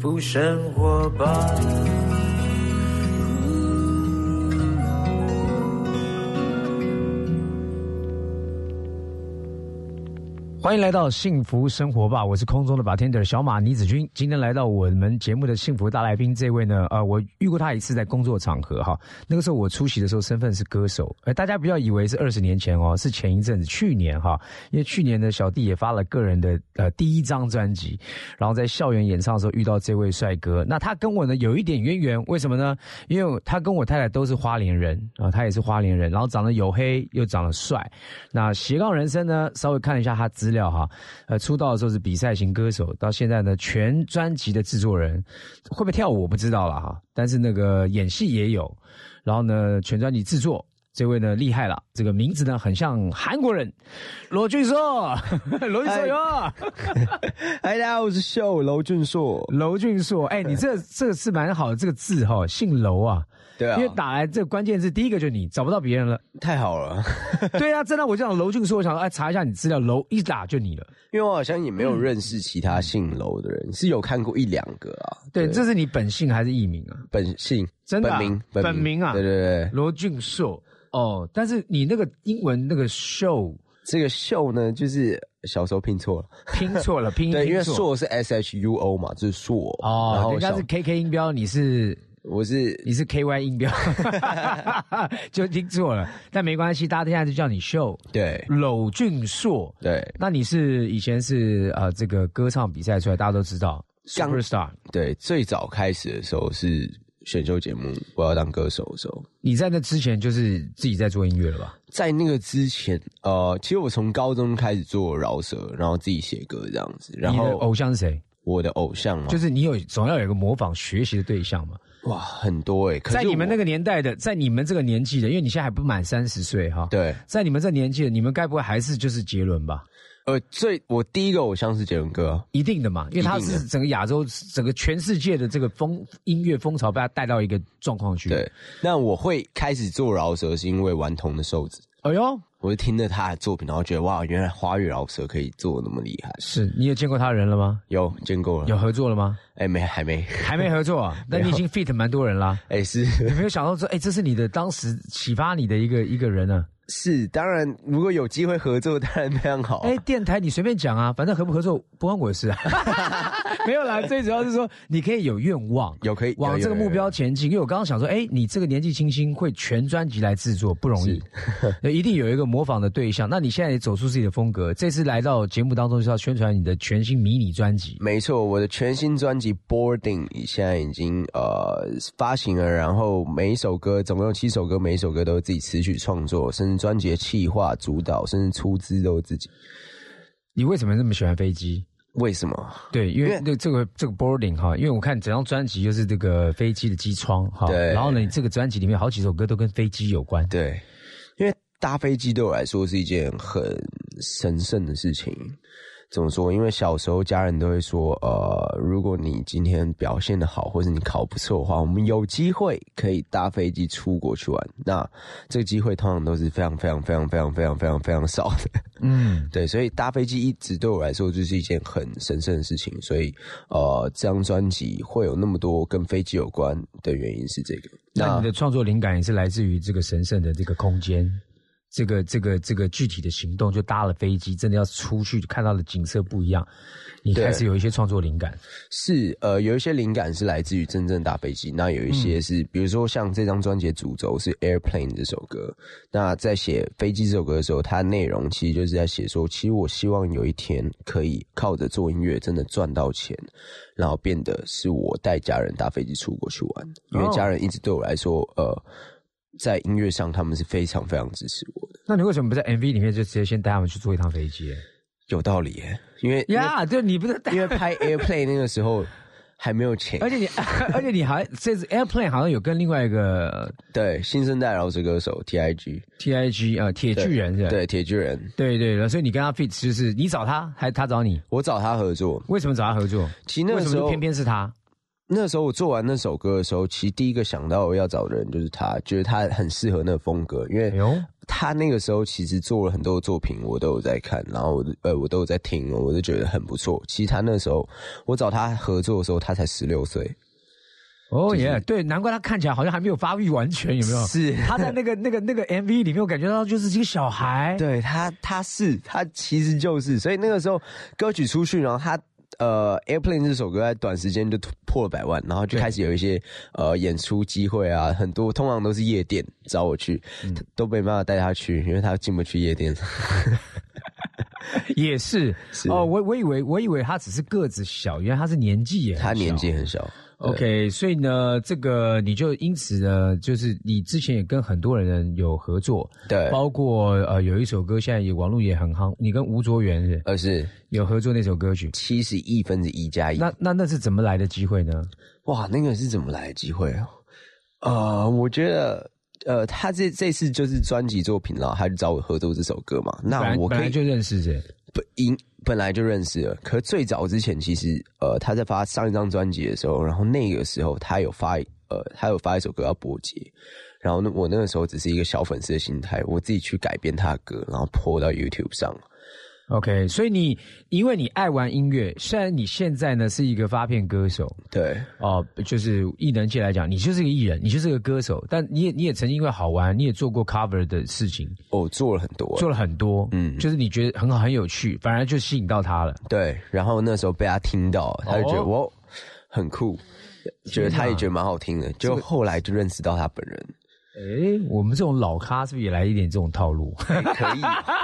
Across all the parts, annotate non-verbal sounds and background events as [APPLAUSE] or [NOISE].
幸福生活吧。欢迎来到幸福生活吧！我是空中的 bartender 小马倪子君。今天来到我们节目的幸福大来宾，这位呢，呃，我遇过他一次在工作场合哈。那个时候我出席的时候身份是歌手，呃，大家不要以为是二十年前哦，是前一阵子，去年哈。因为去年呢，小弟也发了个人的呃第一张专辑，然后在校园演唱的时候遇到这位帅哥。那他跟我呢有一点渊源，为什么呢？因为他跟我太太都是花莲人啊，他也是花莲人，然后长得黝黑又长得帅。那斜杠人生呢，稍微看一下他资。料哈，呃，出道的时候是比赛型歌手，到现在呢，全专辑的制作人，会不会跳舞我不知道了哈，但是那个演戏也有，然后呢，全专辑制作，这位呢厉害了，这个名字呢很像韩国人，罗俊硕，[LAUGHS] 罗俊硕哟，嗨。大家，我是秀娄俊硕，娄俊硕，哎，你这这个是蛮好的，这个字哈，姓楼啊。对啊，因为打来这个关键字，第一个就是你找不到别人了，太好了。[LAUGHS] 对啊，真的，我就想娄俊说，我想说，哎，查一下你资料，娄一打就你了。因为我好像也没有认识其他姓娄的人，是有看过一两个啊。对，这是你本姓还是艺名啊？本姓，真的，本名，本名啊。对对对，罗俊硕。哦，但是你那个英文那个秀，这个秀呢，就是小时候拼错了，拼错了，拼 [LAUGHS] 对，因为硕是 S H U O 嘛，就是硕。哦，然后人家是 K K 音标，你是。我是你是 K Y 音标，就听错了，但没关系，大家现在就叫你秀。对，娄俊硕。对，那你是以前是呃这个歌唱比赛出来，大家都知道 Superstar。对，最早开始的时候是选秀节目，我要当歌手的时候。你在那之前就是自己在做音乐了吧？在那个之前，呃，其实我从高中开始做饶舌，然后自己写歌这样子。然后偶像是谁？我的偶像嘛，就是你有总要有一个模仿学习的对象嘛。哇，很多哎！在你们那个年代的，在你们这个年纪的，因为你现在还不满三十岁哈。对，在你们这年纪的，你们该不会还是就是杰伦吧？呃，最我第一个偶像是杰伦哥，一定的嘛，因为他是整个亚洲、整个全世界的这个风音乐风潮被他带到一个状况去。对，那我会开始做饶舌，是因为顽童的瘦子。哎呦，我就听着他的作品，然后觉得哇，原来花月老蛇可以做那么厉害。是，你有见过他人了吗？有见过了。有合作了吗？哎，没，还没，还没合作啊。[LAUGHS] 那你已经 fit 蛮多人啦。哎，是。有没有想到说，哎，这是你的当时启发你的一个一个人呢？是，当然，如果有机会合作，当然非常好。哎，电台你随便讲啊，反正合不合作不关我的事啊。[LAUGHS] 没有啦，最主要是说你可以有愿望，有可以往这个目标前进。因为我刚刚想说，哎，你这个年纪轻轻会全专辑来制作不容易，[LAUGHS] 一定有一个模仿的对象。那你现在也走出自己的风格，这次来到节目当中是要宣传你的全新迷你专辑。没错，我的全新专辑《Boarding》现在已经呃发行了，然后每一首歌总共有七首歌，每一首歌都是自己词曲创作，甚至。专辑的企划、主导，甚至出资都是自己。你为什么那么喜欢飞机？为什么？对，因为那这个这个 boarding 哈，因为我看整张专辑就是这个飞机的机窗哈。对。然后呢，这个专辑里面好几首歌都跟飞机有关。对。因为搭飞机对我来说是一件很神圣的事情。怎么说？因为小时候家人都会说，呃，如果你今天表现的好，或者你考不错的话，我们有机会可以搭飞机出国去玩。那这个机会通常都是非常非常非常非常非常非常非常少的。嗯，[LAUGHS] 对，所以搭飞机一直对我来说就是一件很神圣的事情。所以，呃，这张专辑会有那么多跟飞机有关的原因是这个。那你的创作灵感也是来自于这个神圣的这个空间。这个这个这个具体的行动，就搭了飞机，真的要出去看到的景色不一样，你开始有一些创作灵感。是呃，有一些灵感是来自于真正搭飞机，那有一些是，比如说像这张专辑主轴是《Airplane》这首歌，那在写飞机这首歌的时候，它内容其实就是在写说，其实我希望有一天可以靠着做音乐真的赚到钱，然后变得是我带家人搭飞机出国去玩，因为家人一直对我来说，呃。在音乐上，他们是非常非常支持我的。那你为什么不在 MV 里面就直接先带他们去坐一趟飞机？有道理，因为呀，就你不是因为拍 Airplane 那个时候还没有钱，[LAUGHS] 而且你而且你还这次 Airplane 好像有跟另外一个对新生代饶舌歌手 TIG TIG 啊铁巨人是吧？对铁巨人，对对所以你跟他 fit 就是你找他，还是他找你？我找他合作。为什么找他合作？其实那个时候偏偏是他。那时候我做完那首歌的时候，其实第一个想到要找的人就是他，觉得他很适合那个风格，因为他那个时候其实做了很多作品，我都有在看，然后我呃我都有在听，我就觉得很不错。其实他那时候我找他合作的时候，他才十六岁，哦耶，对，难怪他看起来好像还没有发育完全，有没有？是他在那个那个那个 MV 里面，我感觉到就是一个小孩。对他，他是他其实就是，所以那个时候歌曲出去，然后他呃《Airplane》这首歌在短时间就突破了百万，然后就开始有一些呃演出机会啊，很多通常都是夜店找我去，嗯都没办法带他去，因为他进不去夜店。[LAUGHS] [LAUGHS] 也是是哦，我我以为我以为他只是个子小，原来他是年纪也很他年纪很小。OK，所以呢，这个你就因此呢，就是你之前也跟很多人有合作，对，包括呃有一首歌现在也网络也很夯，你跟吴卓源是而是有合作那首歌曲，七十亿分之一加一。那那那是怎么来的机会呢？哇，那个是怎么来的机会啊？呃，我觉得。呃，他这这次就是专辑作品了，他就找我合作这首歌嘛。那我可以本来就认识这，本因本来就认识了，可是最早之前其实呃他在发上一张专辑的时候，然后那个时候他有发呃他有发一首歌叫《波杰》，然后呢我那个时候只是一个小粉丝的心态，我自己去改编他的歌，然后 po 到 YouTube 上。OK，所以你因为你爱玩音乐，虽然你现在呢是一个发片歌手。对。哦，就是艺能界来讲，你就是个艺人，你就是个歌手，但你也你也曾经因为好玩，你也做过 cover 的事情，哦做了很多，做了很多，嗯，嗯就是你觉得很好很有趣，反而就吸引到他了。对，然后那时候被他听到，他就觉得哦。我很酷，觉得他也觉得蛮好听的，就后来就认识到他本人，哎，我们这种老咖是不是也来一点这种套路？可以，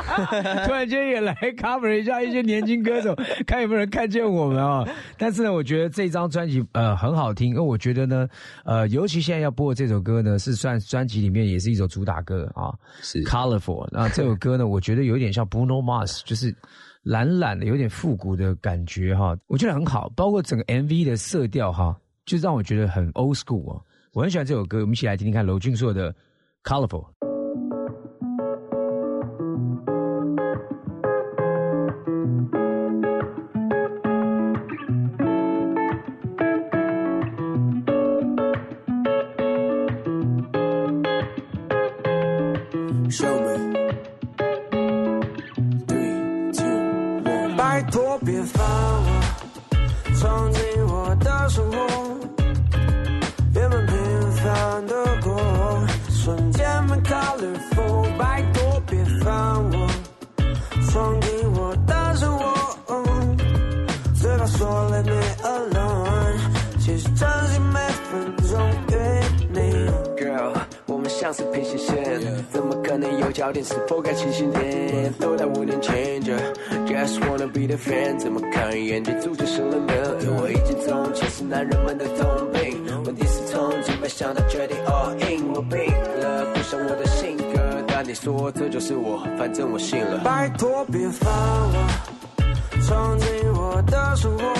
[LAUGHS] 突然间也来 cover 一下一些年轻歌手，看有没有人看见我们啊、但是呢，我觉得这张专辑呃很好听，因为我觉得呢，呃，尤其现在要播的这首歌呢，是算专辑里面也是一首主打歌啊是，Colorful。那这首歌呢，我觉得有点像 Bruno Mars，就是懒懒的，有点复古的感觉哈，我觉得很好，包括整个 MV 的色调哈，就让我觉得很 old school 哦。我很喜欢这首歌，我们一起来听听看娄俊硕的 Colorful。是否该清醒点？都在我能 change。Just wanna be the friend，怎么看一眼就注定是冷门？我已经从前是男人们的通病，问题是从今没想到决定 all in，我病了，不像我的性格，但你说这就是我，反正我信了。拜托别烦我，闯进我的生活。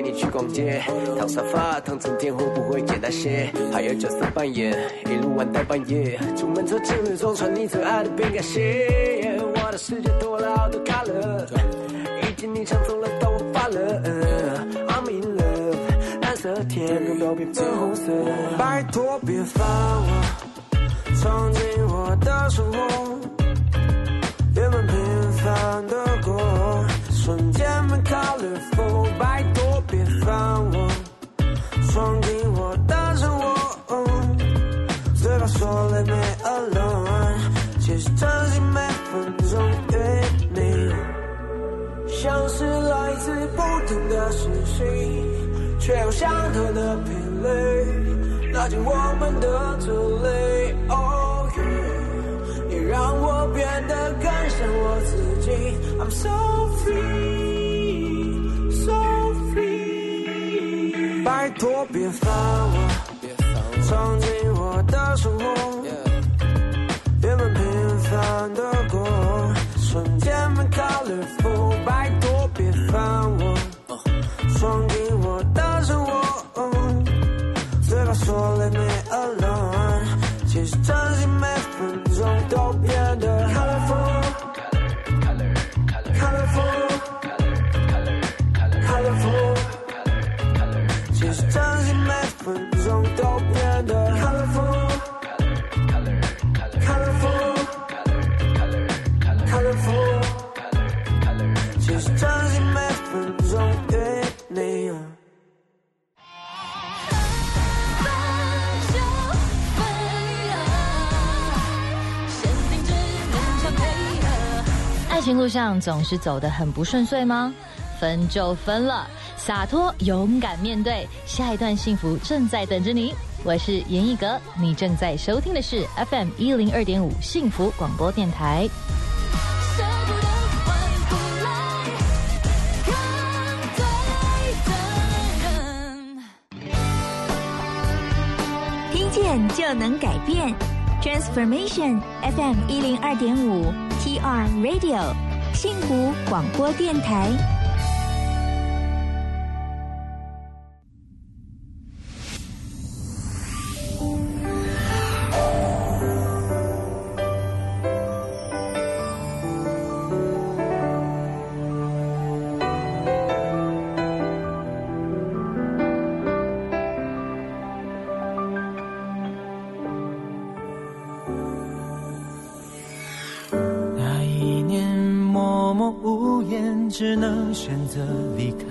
陪你去逛街。躺沙发，躺成天会不会简单些？还有角色扮演，一路玩到半夜。出门做情侣装，穿你最爱的饼干鞋。我的世界多了好多 color，已经你抢走了头发了。I'm in love，蓝色天空都变粉红色。拜托别烦我，闯进我的生活。原本平凡的过，瞬间变 colorful。闯进我的生活。嘴巴说 Let me alone，其实真心每分钟与你，像是来自不同的事情，却有相同的频率，拉近我们的距离。Oh you，你让我变得更像我自己。I'm so free, 拜托别烦我，闯进我。的生活，原本平凡的过，瞬间变 colorful。拜托别烦我，闯进我的生活，嘴巴说 Leave me alone，其实真心每分钟都变得爱情路上总是走得很不顺遂吗？分就分了，洒脱勇敢面对，下一段幸福正在等着你。我是严艺格，你正在收听的是 FM 一零二点五幸福广播电台。听见就能改变，Transformation FM 一零二点五 TR Radio 幸福广播电台。的离开。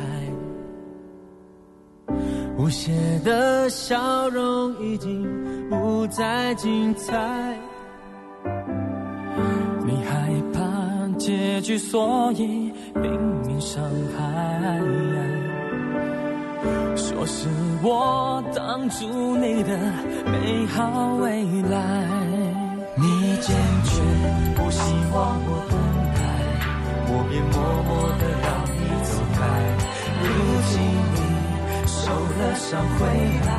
无邪的笑容已经不再精彩。你害怕结局，所以拼命伤害。说是我挡住你的美好未来。你坚决不希望我等待，我便默默的。如今你受了伤回来，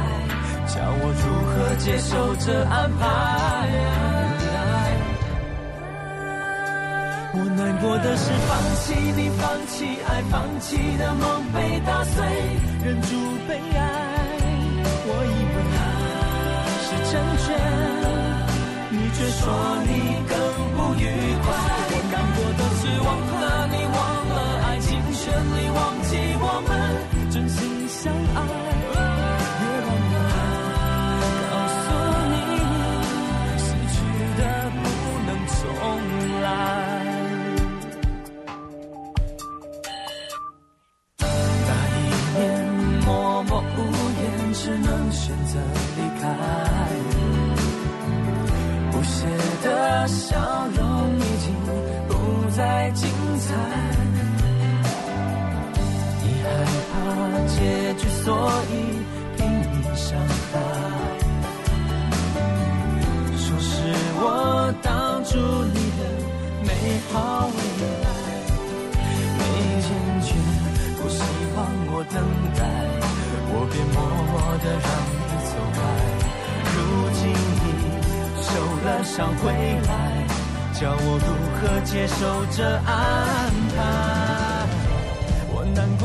叫我如何接受这安排？我难过的是放弃你，放弃爱，放弃的梦被打碎，忍住悲哀。我以为是成全。你却说你所以拼命伤害。说是我挡住你的美好未来，你坚决不希望我等待，我便默默的让你走开。如今你。受了伤回来，叫我如何接受这安排？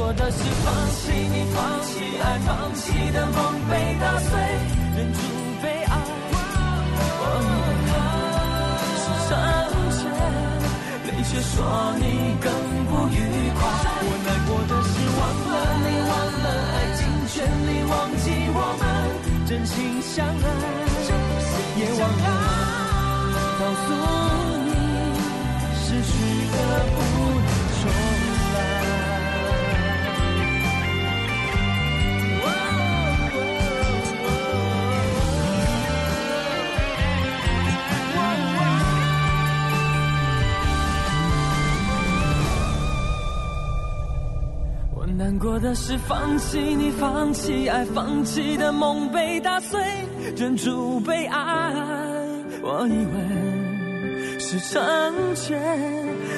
我的是放弃你，放弃爱，放弃的梦被打碎，忍住悲哀。我以为是成全，你却说你更不愉快。我难过的是忘了你，忘了爱尽全力，忘记我们真心相爱。也忘了告诉你，失去的不难过的是放弃你，放弃爱，放弃的梦被打碎，忍住悲哀。我以为是成全，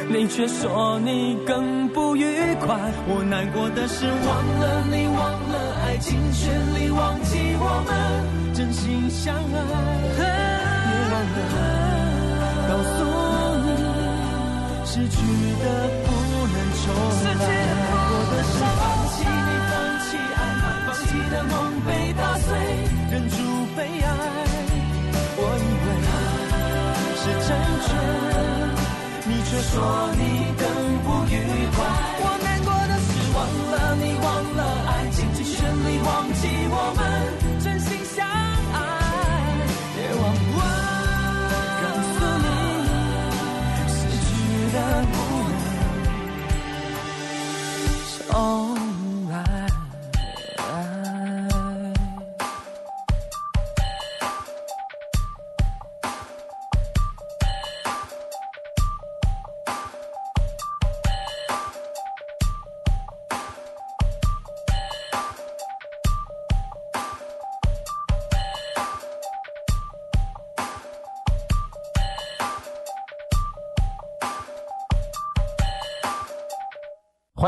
你却说你更不愉快。我难过的是忘了你，忘了爱情，全力忘记我们真心相爱，别忘了告诉你，失去的不能重来。的伤放弃你，放弃爱，放弃的梦被打碎，忍住悲哀。我以为是成全，你却说你更不愉快。我难过的是忘了你，忘了爱，尽全力忘记我们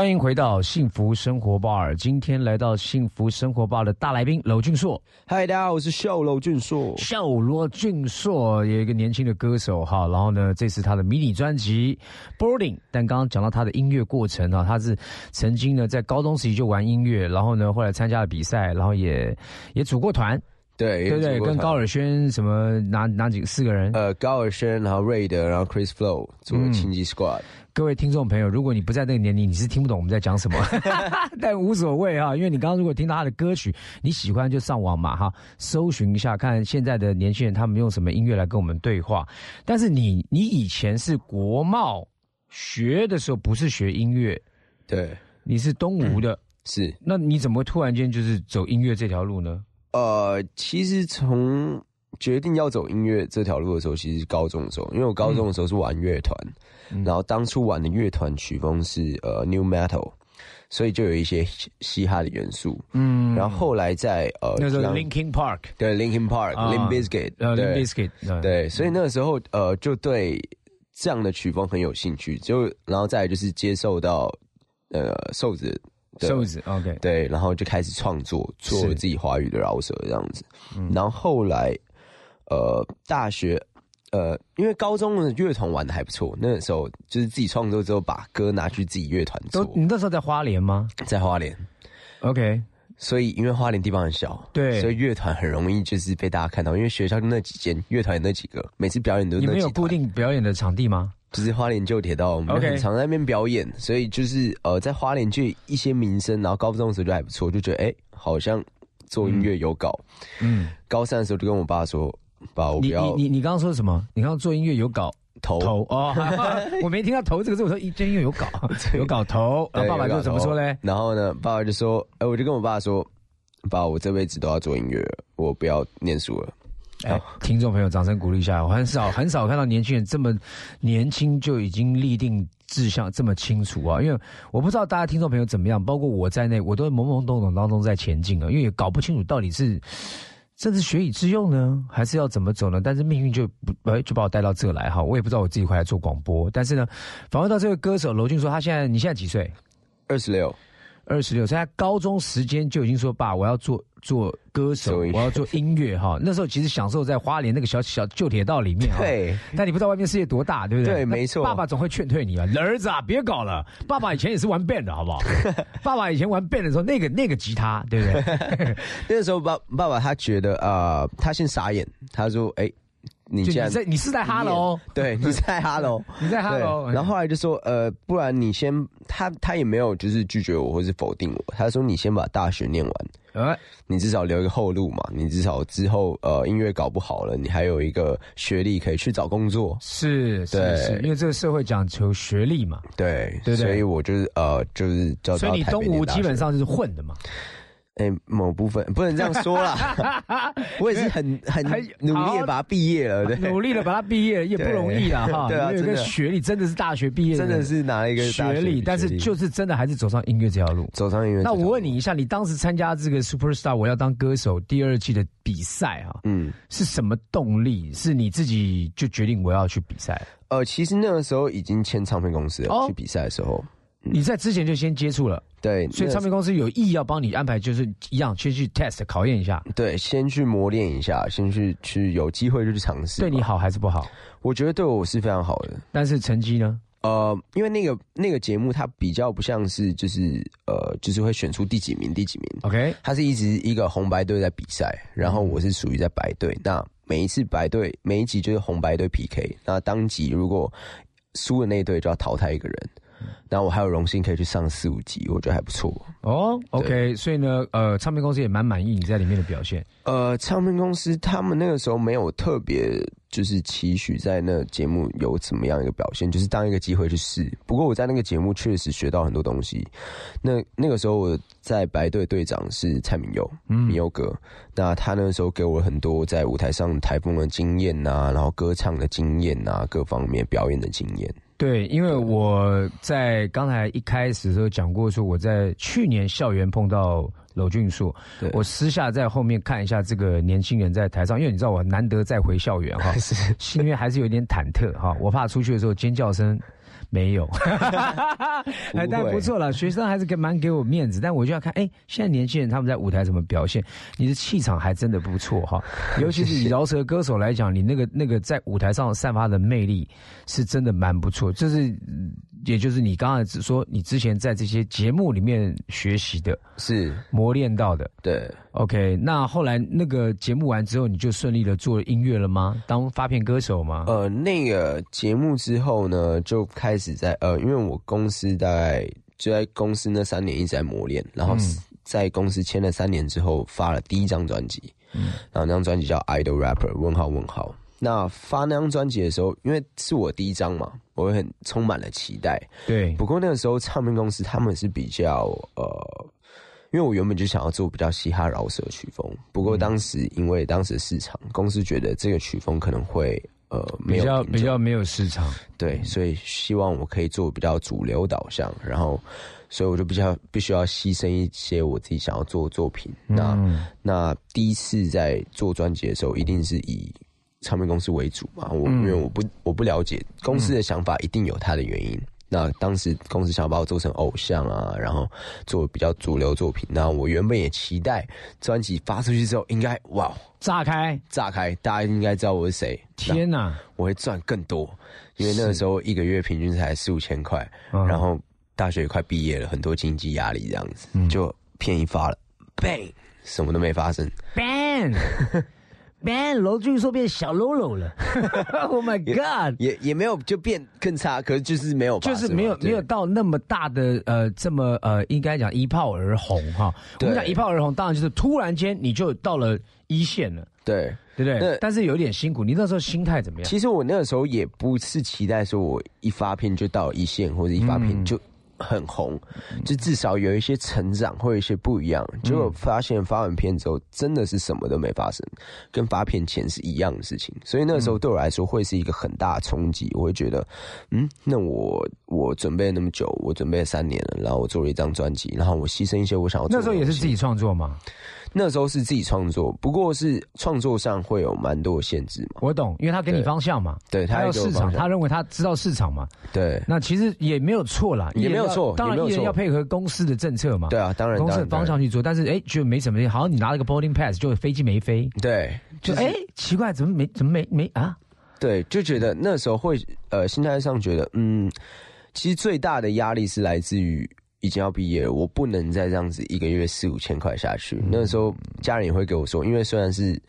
欢迎回到幸福生活吧。今天来到幸福生活吧的大来宾娄俊硕，嗨，大家好，我是秀娄俊硕。秀罗俊硕有一个年轻的歌手哈，然后呢，这次他的迷你专辑《Boarding》，但刚刚讲到他的音乐过程哈，他是曾经呢在高中时期就玩音乐，然后呢后来参加了比赛，然后也也组过团，对对不对？跟高尔宣什么哪哪几个四个人？呃高尔宣，然后瑞德，然后 Chris Flow 做嗯轻击 Squad。各位听众朋友，如果你不在那个年龄，你是听不懂我们在讲什么，[LAUGHS] [LAUGHS] 但无所谓啊，因为你刚刚如果听到他的歌曲，你喜欢就上网嘛哈，搜寻一下看现在的年轻人他们用什么音乐来跟我们对话。但是你你以前是国贸学的时候不是学音乐，对，你是东吴的，是。那你怎么会突然间就是走音乐这条路呢？呃，其实从决定要走音乐这条路的时候，其实是高中的时候，因为我高中的时候是玩乐团，嗯。然后当初玩的乐团曲风是呃 New Metal，所以就有一些嘻嘻哈的元素。嗯，然后后来在呃那时候 Linkin Park，对 Linkin Park、啊。Bizkit，呃对。Limp Bizkit，对，所以那个时候呃就对这样的曲风很有兴趣，就然后再来就是接受到呃瘦子瘦子，OK，对，然后就开始创作，做自己华语的饶舌这样子。然后后来，呃，大学，呃，因为高中的乐团玩的还不错，那时候就是自己创作之后，把歌拿去自己乐团做都，你那时候在花莲吗在花莲。？OK，所以因为花莲地方很小，对所以乐团很容易就是被大家看到，因为学校就那几间，乐团也那几个，每次表演都你那几团们有固定表演的场地吗？就是花莲旧铁道，我们很常在那边表演所以就是呃，在花莲就一些名声，然后高中的时候就还不错，就觉得哎、好像做音乐有搞。嗯。高三的时候就跟我爸说，你你你你刚刚说什么？你刚刚做音乐有搞投头哦，[LAUGHS] 我没听到头这个字，我说一音乐有搞 [LAUGHS] 有搞头，然后爸爸就怎么说嘞？然后呢，爸爸就说，哎、我就跟我爸说，爸，我这辈子都要做音乐，我不要念书了。哎，听众朋友，掌声鼓励一下！我很少很少看到年轻人这么年轻就已经立定志向这么清楚啊！因为我不知道大家听众朋友怎么样，包括我在内，我都懵懵懂懂当中在前进啊，因为也搞不清楚到底是甚至学以致用呢，还是要怎么走呢？但是命运就不呃就把我带到这来哈，我也不知道我自己会来做广播，但是呢，访问到这位歌手娄俊说，他现在你现在几岁？二十六，二十六，在他高中时间就已经说爸，我要做做歌手，我要做音乐哈。[LAUGHS] 那时候其实享受在花莲那个小小旧铁道里面哈。对，但你不知道外面世界多大，对不对？对没错爸爸总会劝退你啊，儿子啊，别搞了。爸爸以前也是玩 band 的，好不好？[LAUGHS] 爸爸以前玩 band 的时候，那个那个吉他，对不对？[LAUGHS] 那个时候爸爸爸他觉得啊、呃他先傻眼，他说，哎、你就既然你在你是在哈喽，对，你在哈喽，你在哈喽，然后后来就说，呃，不然你先，他他也没有就是拒绝我或是否定我，他说你先把大学念完，呃，你至少留一个后路嘛，你至少之后呃音乐搞不好了，你还有一个学历可以去找工作，是是对是，因为这个社会讲求学历嘛，对对对所以我就是呃就是叫到所以你东吴基本上就是混的嘛。哎、某部分不能这样说啦，[LAUGHS] 我也是很很努力的把它毕业了，对，努力的把它毕业也不容易啦哈。对啊你有个学历，真的是大学毕业，真的是拿了一个大学历，但是就是真的还是走上音乐这条路。走上音乐。那我问你一下，你当时参加这个 Superstar 我要当歌手第二季的比赛啊，嗯，是什么动力？是你自己就决定我要去比赛？呃，其实那个时候已经签唱片公司了，哦去比赛的时候，你在之前就先接触了，对，所以唱片公司有意要帮你安排，就是一样先去 test 考验一下，对，先去磨练一下，先去去有机会就去尝试。对你，好还是不好？我觉得对我是非常好的。但是成绩呢？呃，因为那个那个节目它比较不像是就是呃，就是会选出第几名第几名，OK，它是一直一个红白队在比赛，然后我是属于在白队。那每一次白队每一集就是红白队 PK，那当集如果输的那一队就要淘汰一个人。那我还有荣幸可以去上四五集，我觉得还不错。哦，OK，所以呢，呃，唱片公司也蛮满意你在里面的表现。呃，唱片公司他们那个时候没有特别就是期许在那节目有怎么样一个表现，就是当一个机会去试。不过我在那个节目确实学到很多东西。那那个时候我在白队队长是蔡明佑，嗯明佑哥。那他那个时候给我很多在舞台上台风的经验呐、然后歌唱的经验呐、各方面表演的经验。对，因为我在刚才一开始的时候讲过，说我在去年校园碰到娄俊硕，我私下在后面看一下这个年轻人在台上，因为你知道我难得再回校园哈，[LAUGHS] 心里面还是有点忐忑哈，我怕出去的时候尖叫声。没有，[LAUGHS] 哎，但不错了，学生还是给蛮给我面子，但我就要看，哎，现在年轻人他们在舞台怎么表现？你的气场还真的不错哈，[LAUGHS] 尤其是以饶舌歌手来讲，你那个那个在舞台上散发的魅力是真的蛮不错，就是嗯也就是你刚才只说你之前在这些节目里面学习的、是，磨练到的。对，OK，那后来那个节目完之后，你就顺利的做音乐了吗？当发片歌手吗？呃，那个节目之后呢，就开始在呃，因为我公司大概就在公司那三年一直在磨练，然后在公司签了三年之后，发了第一张专辑，然后那张专辑叫《Idol Rapper》问号问号。那发那张专辑的时候，因为是我第一张嘛，我会很充满了期待。对，不过那个时候唱片公司他们是比较呃，因为我原本就想要做比较嘻哈饶舌曲风，不过当时因为当时的市场，公司觉得这个曲风可能会呃比较比较没有市场。对，所以希望我可以做比较主流导向，然后所以我就比较必须要牺牲一些我自己想要做的作品。那、嗯那第一次在做专辑的时候，一定是以唱片公司为主嘛，我、嗯因为我不我不了解公司的想法，一定有它的原因。那当时公司想要把我做成偶像啊，然后做比较主流作品。那我原本也期待专辑发出去之后，应该哇炸开！炸开，大家应该知道我是谁。天哪！我会赚更多，因为那个时候一个月平均才四五千块，嗯然后大学也快毕业了，很多经济压力这样子，嗯就片一发了，bang，什么都没发生。[LAUGHS] ban，楼俊硕变小喽喽了。[LAUGHS] oh my [LAUGHS] god！也也没有就变更差，可是就是没有就是没有没有到那么大的呃这么呃应该讲一炮而红哈。我们讲一炮而红，当然就是突然间你就到了一线了，对。对不对？但是有点辛苦，你那时候心态怎么样？其实我那个时候也不是期待说我一发片就到一线，或者一发片嗯就很红，就至少有一些成长，会有一些不一样。结果发现发完片之后，真的是什么都没发生，跟发片前是一样的事情。所以那个时候对我来说会是一个很大的冲击，我会觉得，嗯，那我我准备了那么久，我准备了三年了，然后我做了一张专辑，然后我牺牲一些我想要做的那时候也是自己创作嘛，那时候是自己创作，不过是创作上会有蛮多的限制嘛。我懂，因为他给你方向嘛，他对他要市场，他认为他知道市场嘛，对，那其实也没有错啦，也没有错当然艺人要配合公司的政策嘛，对啊，当然，公司的方向去做，但是哎，觉得没什么，好像你拿了个 boarding pass，就飞机没飞，对，就是哎奇怪，怎么没怎么没没啊？对，就觉得那时候会呃，心态上觉得，嗯，其实最大的压力是来自于已经要毕业了，我不能再这样子一个月四五千块下去。那时候家人也会给我说，因为虽然是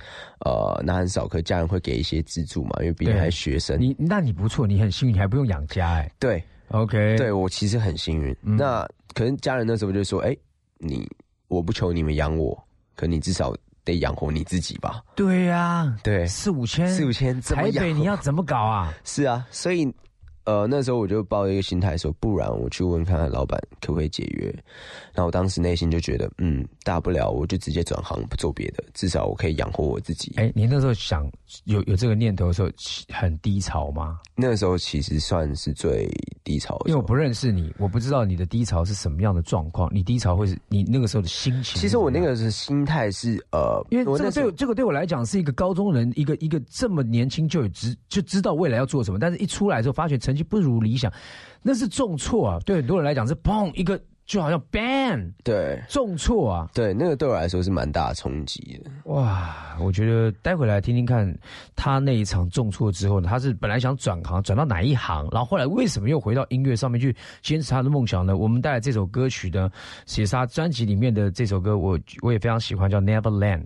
呃拿很少，可家人会给一些资助嘛，因为毕竟对还是学生。你那你不错，你很幸运，你还不用养家哎。对 OK，对，我其实很幸运。嗯那可能家人那时候就说，哎、你我不求你们养我，可你至少得养活你自己吧。对呀，对，四五千，四五千怎北你要怎么搞啊？[LAUGHS] 是啊，所以呃，那时候我就抱一个心态说，不然我去问看看老板可不可以解约。然后我当时内心就觉得，嗯，大不了我就直接转行不做别的，至少我可以养活我自己。哎，你那时候想有有这个念头的时候，很低潮吗？那时候其实算是最低潮的，因为我不认识你，我不知道你的低潮是什么样的状况。你低潮会是你那个时候的心情？其实我那个是心态是呃，因为这个对这个对我来讲是一个高中人，一个一个这么年轻就有知就知道未来要做什么，但是一出来之后发觉成绩不如理想，那是重挫啊！对很多人来讲是砰一个。就好像 ban 对重挫啊，对那个对我来说是蛮大的冲击的。哇，我觉得待会来听听看他那一场重挫之后呢，他是本来想转行转到哪一行，然后后来为什么又回到音乐上面去坚持他的梦想呢？我们带来这首歌曲呢，写他专辑里面的这首歌，我我也非常喜欢，叫 Neverland。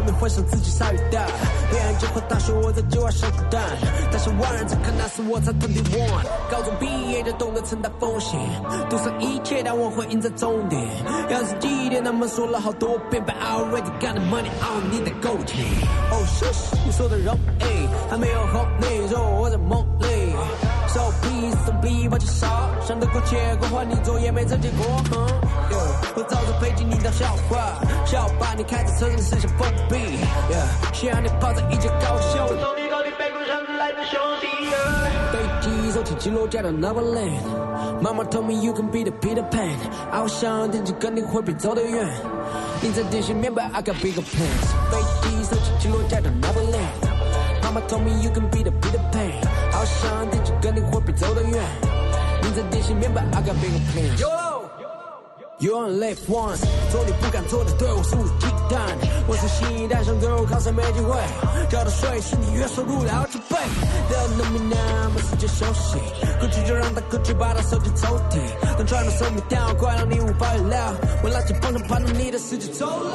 下面幻想自己下雨大，别人就会大学，我在计划小巨蛋。但是万人在看，那时我才 twenty one。高中毕业就懂得承担风险，赌上一切，但我会赢在终点。要是几点，他们说了好多遍，But I already got the money，I don't need the gold chain。Oh shush，你说的容易，还没有红你，说我在梦里。So please don't be 把介绍，想得过且过，换你做也没这结果。我早就背进你当笑话，笑把你开着车子驶向封闭。需要你抱在一架高桥。我送你到你背上来的兄弟。飞机收起起落架的 Neverland。妈妈 told me you can be the Peter Pan。翱翔天际肯定会比走得远。你在电信明白 I got bigger plans。飞机收起起落架的 Neverland。妈妈 told me you can be the Peter Pan。翱翔天际肯定会比走得远。你在电信面板 I got bigger plans。You only live once，做你不敢做的，对我肆无忌惮。我是新一代，想走入考试没机会，交的税是你月收入的好几倍。Don't let me now，没时间休息，过去就让它过去，把它收进抽屉。Don't try to sell me down，，快让你无法预料。我拉起风筝，攀到你的世界走了。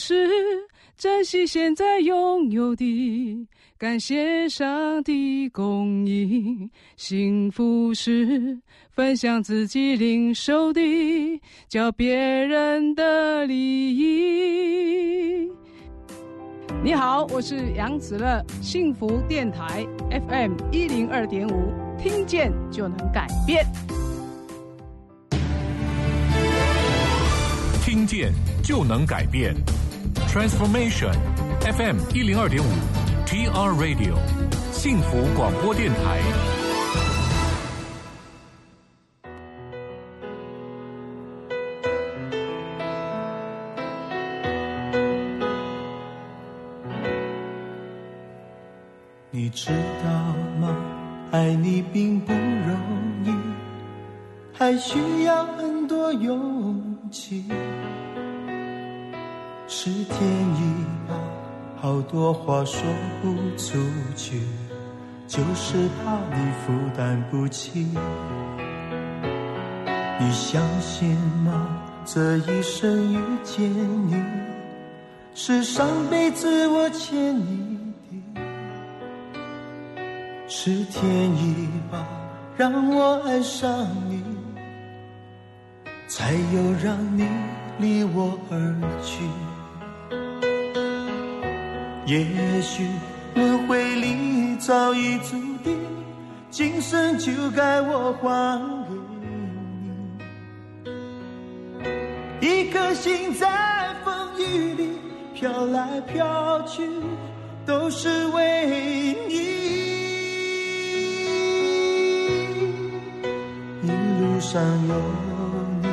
是珍惜现在拥有的，感谢上帝供应。幸福是分享自己领受的，叫别人的利益。你好，我是杨子乐，幸福电台 FM 一零二点五，听见就能改变。听见就能改变，Transformation FM 一零二点五，TR Radio 幸福广播电台。你知道吗？爱你并不容易，还需要很多勇气。是天意吧，好多话说不出去，就是怕你负担不起。你相信吗？这一生遇见你，是上辈子我欠你的。是天意吧，让我爱上你，才有让你离我而去。也许轮回里早已注定，今生就该我还给你。一颗心在风雨里飘来飘去，都是为你。一路上有你，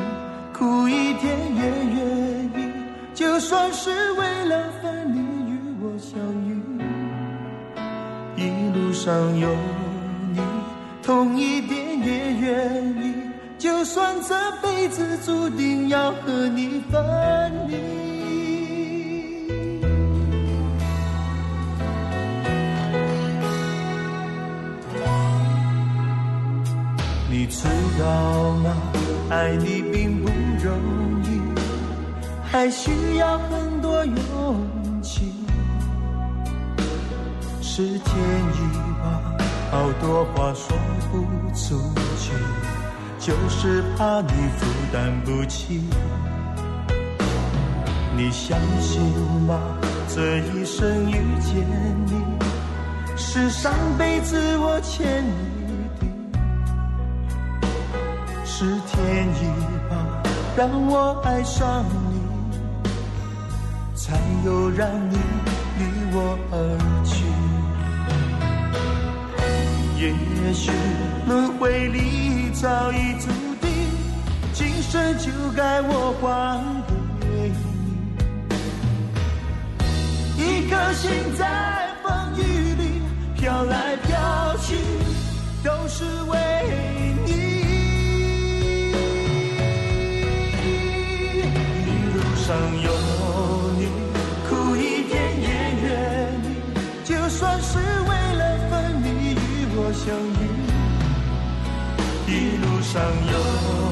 苦一点也愿意，就算是为了分离上有你，痛一点也愿意，就算这辈子注定要和你分离。你知道吗？爱你并不容易，还需要很多勇气。是天意，好多话说不出去，就是怕你负担不起。你相信吗？这一生遇见你，是上辈子我欠你的。是天意吧，让我爱上你，才有让你离我而也许轮回里早已注定，今生就该我还给你。一颗心在风雨里飘来飘去，都是为你。一路上有上有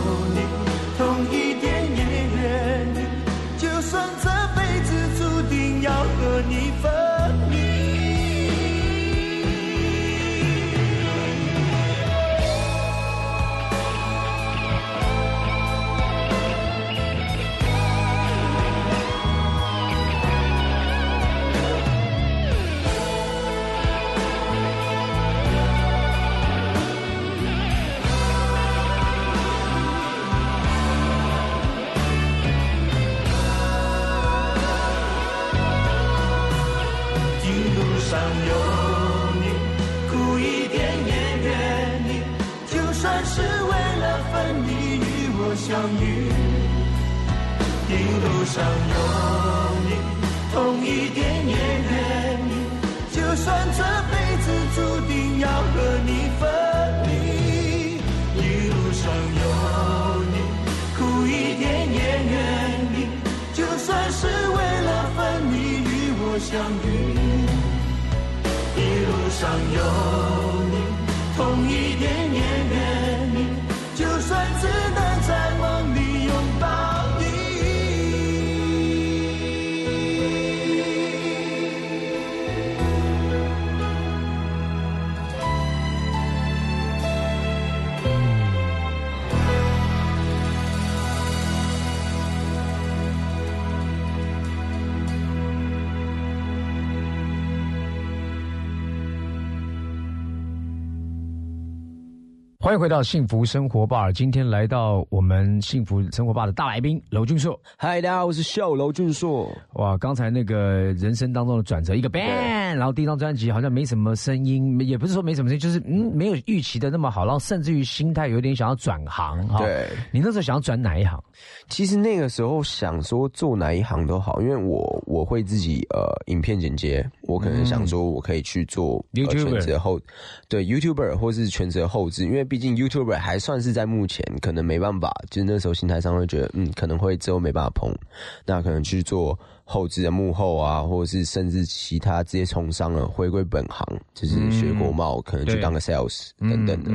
上有你，痛一点也愿意，就算欢迎回到幸福生活吧。今天来到们幸福生活吧的大来宾娄俊硕。嗨，大家好，我是笑娄俊硕。哇，刚才那个人生当中的转折，一个 bang，然后第一张专辑好像没什么声音，也不是说没什么声音，就是嗯没有预期的那么好，然后甚至于心态有点想要转行哈。对你那时候想要转哪一行？其实那个时候想说做哪一行都好，因为我我会自己呃影片剪接，我可能想说我可以去做、呃、YouTuber 全职后对 YouTuber 或是全职后置，因为毕竟 YouTuber 还算是在目前可能没办法，就是那时候心态上会觉得嗯可能会之后没办法碰，那可能去做后置的幕后啊，或者是甚至其他直接从商了，回归本行，就是学国贸，可能去当个 sales 等等的。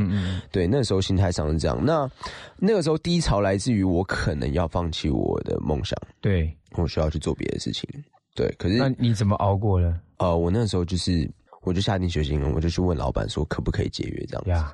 对，那时候心态上是这样。那那个时候低潮来自于我可能要放弃我的梦想，对，我需要去做别的事情。对，可是那你怎么熬过了呃，我那时候就是我就下定决心了，我就去问老板说可不可以解约这样子。呀？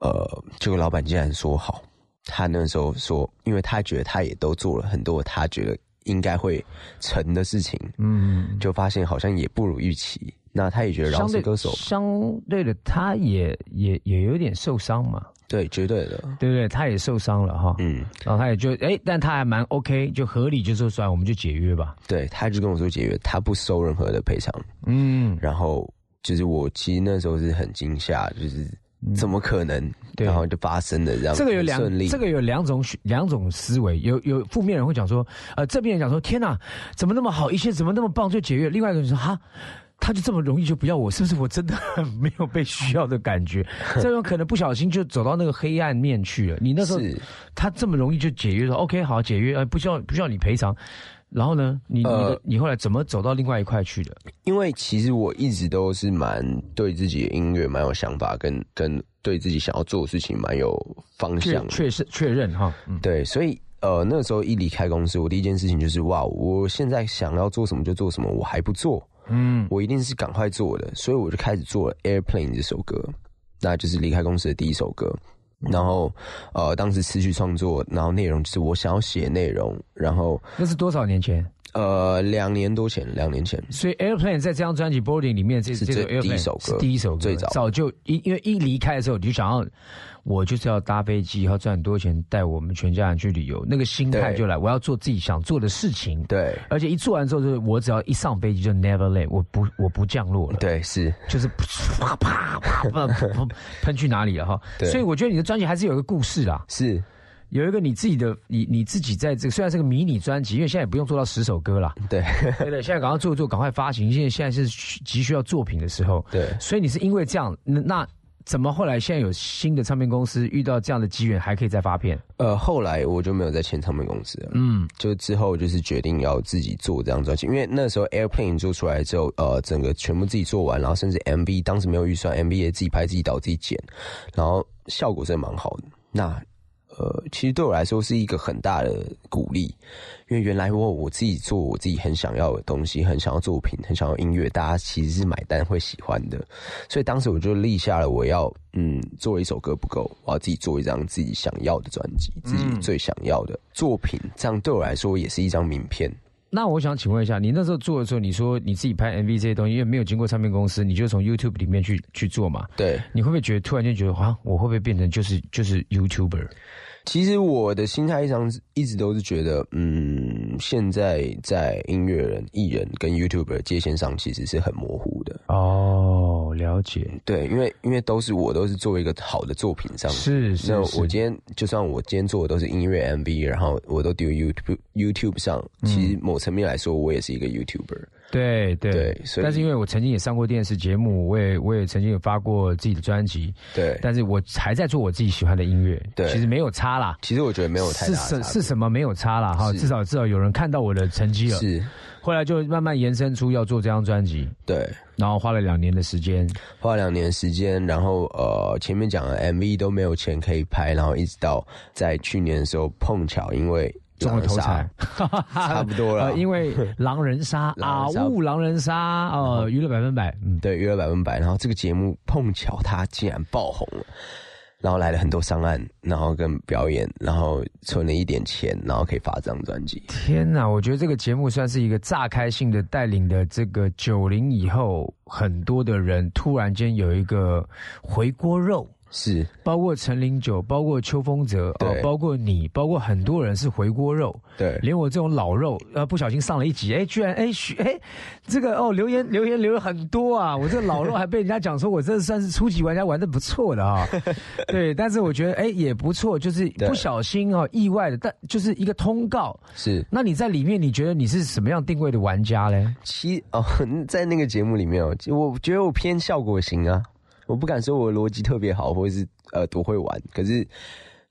呃，结果老板竟然说好。他那时候说，因为他觉得他也都做了很多他觉得应该会成的事情，嗯，就发现好像也不如预期。那他也觉得饶相对舌歌手相对的，他也也也有点受伤嘛，对绝对的，对不对？他也受伤了哈，嗯，然后他也就哎，但他还蛮 OK，就合理，就说算，我们就解约吧。对，他就跟我说解约，他不收任何的赔偿。嗯，然后就是我其实那时候是很惊吓，就是怎么可能？对然后就发生了这样，这个有两这个有两种两种思维，有有负面人会讲说，呃，这边人讲说，天哪，怎么那么好，一切怎么那么棒就解约？另外一个人说，哈。他就这么容易就不要我，是不是我真的很没有被需要的感觉？这种可能不小心就走到那个黑暗面去了。你那时候他这么容易就解约说 OK 好解约，呃不需要不需要你赔偿。然后呢，你你你后来怎么走到另外一块去的？因为其实我一直都是蛮对自己的音乐蛮有想法，跟跟对自己想要做的事情蛮有方确向的。确实确认哈，嗯，对，所以呃那时候一离开公司，我第一件事情就是哇，我现在想要做什么就做什么，我还不做，嗯，我一定是赶快做的，所以我就开始做了《Airplane》这首歌，那就是离开公司的第一首歌。然后，呃，当时持续创作，然后内容就是我想要写内容，然后那是多少年前？呃，两年多前，两年前，所以 Airplane 在这张专辑 Boarding 里面，这是这个第一首歌是第一首歌，最早。早就一因为一离开的时候，你就想要，我就是要搭飞机，要赚很多钱，带我们全家人去旅游，那个心态就来，我要做自己想做的事情。对。而且一做完之后，就是我只要一上飞机就 never late，我不我不降落了，，对，是。就是啪啪啪啪啪 [LAUGHS] 喷去哪里了哈。对。所以我觉得你的专辑还是有一个故事啦，是，有一个你自己的你你自己在这个虽然是个迷你专辑，因为现在也不用做到十首歌了。对对对，现在赶快做一做，赶快发行。现在现在是需急需要作品的时候，对所以你是因为这样，那那怎么后来现在有新的唱片公司遇到这样的机缘，还可以再发片？呃，后来我就没有再签唱片公司了，嗯，就之后就是决定要自己做这张专辑，因为那时候 Airplane 做出来之后，呃，整个全部自己做完，然后甚至 MV 当时没有预算，MV 也自己拍、自己导、自己剪，然后效果真的蛮好的。那呃，其实对我来说是一个很大的鼓励，因为原来我我自己做我自己很想要的东西，很想要作品，很想要音乐，大家其实是买单会喜欢的，所以当时我就立下了我要嗯做一首歌不够，我要自己做一张自己想要的专辑，自己最想要的作品，这样对我来说也是一张名片。那我想请问一下，你那时候做的时候，你说你自己拍 MV 这些东西，因为没有经过唱片公司，你就从 YouTube 里面去去做嘛？对，你会不会觉得突然间觉得，啊，我会不会变成就是就是 YouTuber？其实我的心态上一直都是觉得，嗯，现在在音乐人、艺人跟 YouTuber 界限上其实是很模糊的。哦，了解，对，因为因为都是我都是做一个好的作品上，是是那是我今天就算我今天做的都是音乐 MV，然后我都丢 YouTube YouTube 上，其实某层面来说，我也是一个 YouTuber。对对。对所以但是因为我曾经也上过电视节目，我也我也曾经有发过自己的专辑，对，但是我还在做我自己喜欢的音乐，对。其实没有差啦。其实我觉得没有太是什大的差别。是什么没有差啦哈，至少至少有人看到我的成绩了，是，后来就慢慢延伸出要做这张专辑，对，然后花了两年的时间，花了两年时间，然后呃前面讲的 MV 都没有钱可以拍，然后一直到在去年的时候碰巧因为中了头彩，[LAUGHS] 差不多了。呃因为狼人杀啊狼人杀。呜狼人杀哦娱乐百分百，嗯，对，娱乐百分百。然后这个节目碰巧它竟然爆红了，然后来了很多商案，然后跟表演，然后存了一点钱，然后可以发这张专辑。天哪！我觉得这个节目算是一个炸开性的，带领的这个九零以后很多的人突然间有一个回锅肉，是。包括陈林九，包括邱风泽，哦，包括你，包括很多人是回锅肉，对。连我这种老肉，呃，不小心上了一集，哎，居然哎许哎，这个哦留言留言留了很多啊，我这个老肉还被人家讲说我这算是初级玩家玩的不错的啊，[LAUGHS] 对，但是我觉得哎也不错，就是不小心哦意外的，但就是一个通告。是，那你在里面，你觉得你是什么样定位的玩家嘞？其哦，[LAUGHS] 在那个节目里面哦，我觉得我偏效果型啊，我不敢说我逻辑特别好，或者是呃多会玩，可是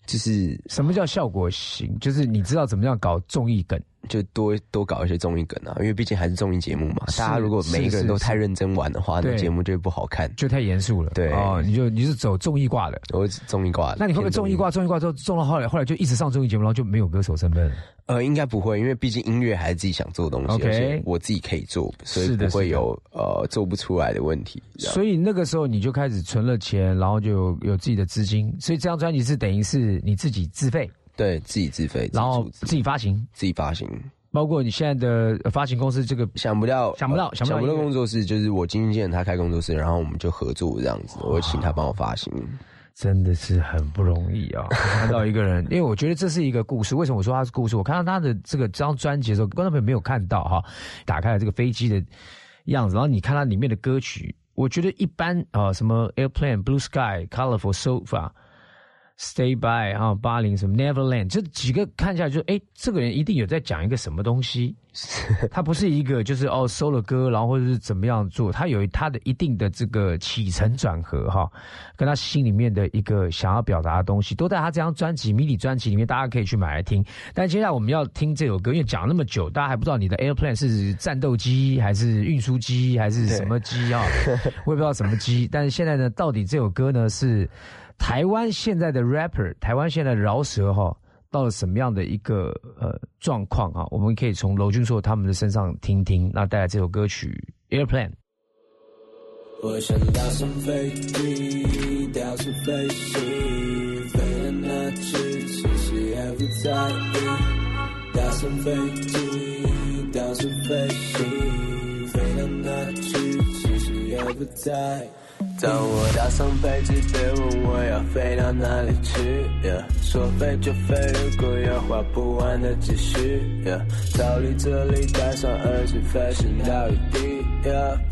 就是什么叫效果型？就是你知道怎么样搞综艺梗，就多多搞一些综艺梗啊，因为毕竟还是综艺节目嘛。大家如果每一个人都太认真玩的话，那对节目就会不好看。就太严肃了。对哦，你就你是走综艺挂的。我是综艺挂的，那你会不会综艺挂？综艺挂之后中了后来，后来就一直上综艺节目，然后就没有歌手身份了？呃，应该不会，因为毕竟音乐还是自己想做的东西而且我自己可以做，所以不会有呃做不出来的问题。所以那个时候你就开始存了钱，然后就有有自己的资金，所以这张专辑是等于是你自己自费，对自己自费，然后自己发行。自己发行，包括你现在的发行公司这个想不到，想不到呃想不到工作室，就是我经纪人他开工作室，然后我们就合作这样子，我会请他帮我发行。真的是很不容易啊！看到一个人，因为我觉得这是一个故事。为什么我说他是故事？我看到他的这个这张专辑的时候，观众朋友没有看到哈，打开了这个飞机的样子，然后你看它里面的歌曲，我觉得一般啊、呃什么 Airplane、Blue Sky、Colorful Sofa、Stay By 啊、八零什么 Neverland 这几个看下来就哎，这个人一定有在讲一个什么东西。他不是一个就是哦收了歌，然后或者是怎么样做，他有他的一定的这个起承转合哈，跟他心里面的一个想要表达的东西，都在他这张专辑迷你专辑里面，大家可以去买来听。但接下来我们要听这首歌，因为讲那么久，大家还不知道你的 airplane 是战斗机还是运输机还是什么机啊？我也不知道什么机。但是现在呢，到底这首歌呢是台湾现在的 rapper，台湾现在的饶舌哈。到了什么样的一个呃状况啊？我们可以从娄俊硕他们的身上听听。那带来这首歌曲《Airplane》。我想搭上飞机，到处飞行，飞到哪去，其实也不在意。搭上飞机，到处飞行，飞到哪去，其实也不在意。当我搭上飞机，别问我要飞到哪里去。说飞就飞，如果有花不完的积蓄。逃离这里，戴上耳机，飞行到雨地。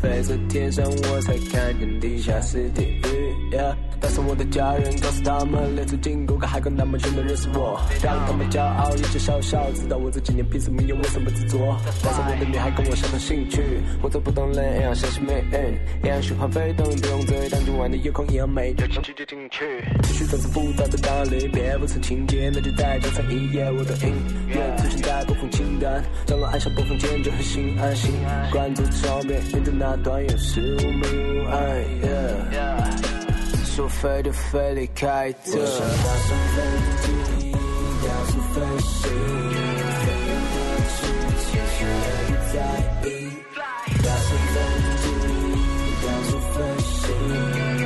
飞在天上，我才看见地下是地狱。带上我的家人，告诉他们，列车经过个海关，他们全都认识我，让他们骄傲，也就笑笑，知道我这几年拼死命有为什么执着。带上我的女孩，跟我相同兴趣，我做不动人一样相信命运，一样循环飞动，不用追，当今晚的夜空一样美，就进去就进去。情绪总是复杂的道理，别不成情节，那就再加上一页我的音乐，出现在播放清单，将我按下播放键就很心安心。关注窗边，沿着那段有时无明无暗。说飞就飞，离开这。我想搭上飞机，到处飞行，飞到去，其实也不在意。搭上飞机，到处飞行，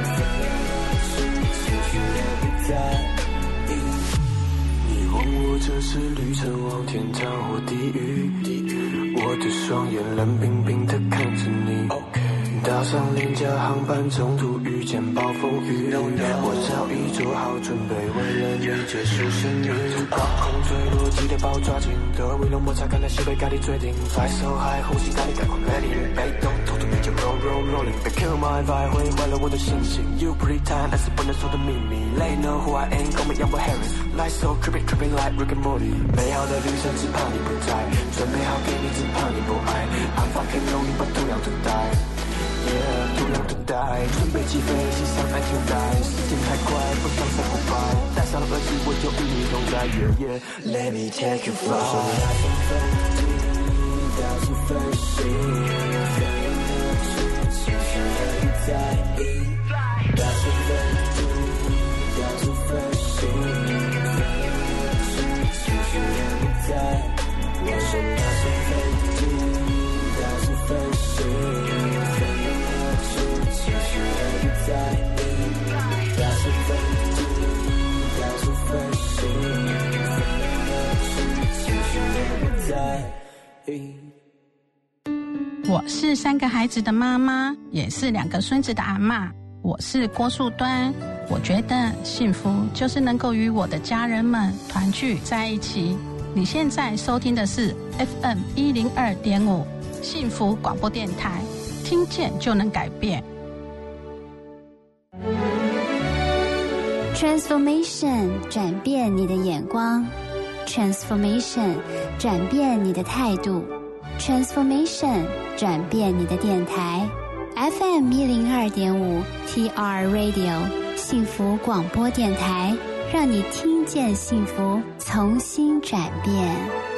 飞到去，其实也不在意。你问我这次旅程往天堂或地狱？我的双眼冷冰冰地看着你。搭上廉价航班，中途遇见暴风雨。我早已做好准备，为了你结束生命。高空坠落，几点把我抓紧？的微弱摩擦，看那西北咖喱最顶。在手海呼吸，咖喱赶快美丽。被动偷偷你就 roll roll rolling。别 kill my vibe，毁坏了我的心情。You pretend，那是不能说的秘密。They know who I am，call me Young Harris。Life so trippy trippy like Rick and Morty。美好的旅程只怕你不在，准备好给你只怕你不爱。I'm fucking lonely，把同样的待。Yeah，同样的待，准备起飞，系上安全带，时间太快，不想 say goodbye。戴上耳机，我就与你同在。Yeah yeah，Let me take you far。我搭上飞机，到处飞行，飞到去，其实也不在意。我是三个孩子的妈妈，也是两个孙子的阿嬷。我是郭树端。我觉得幸福就是能够与我的家人们团聚在一起。你现在收听的是 FM 一零二点五幸福广播电台，听见就能改变。Transformation 转变你的眼光，Transformation 转变你的态度，Transformation 转变你的电台，FM 一零二点五 TR Radio 幸福广播电台，让你听见幸福，重新转变。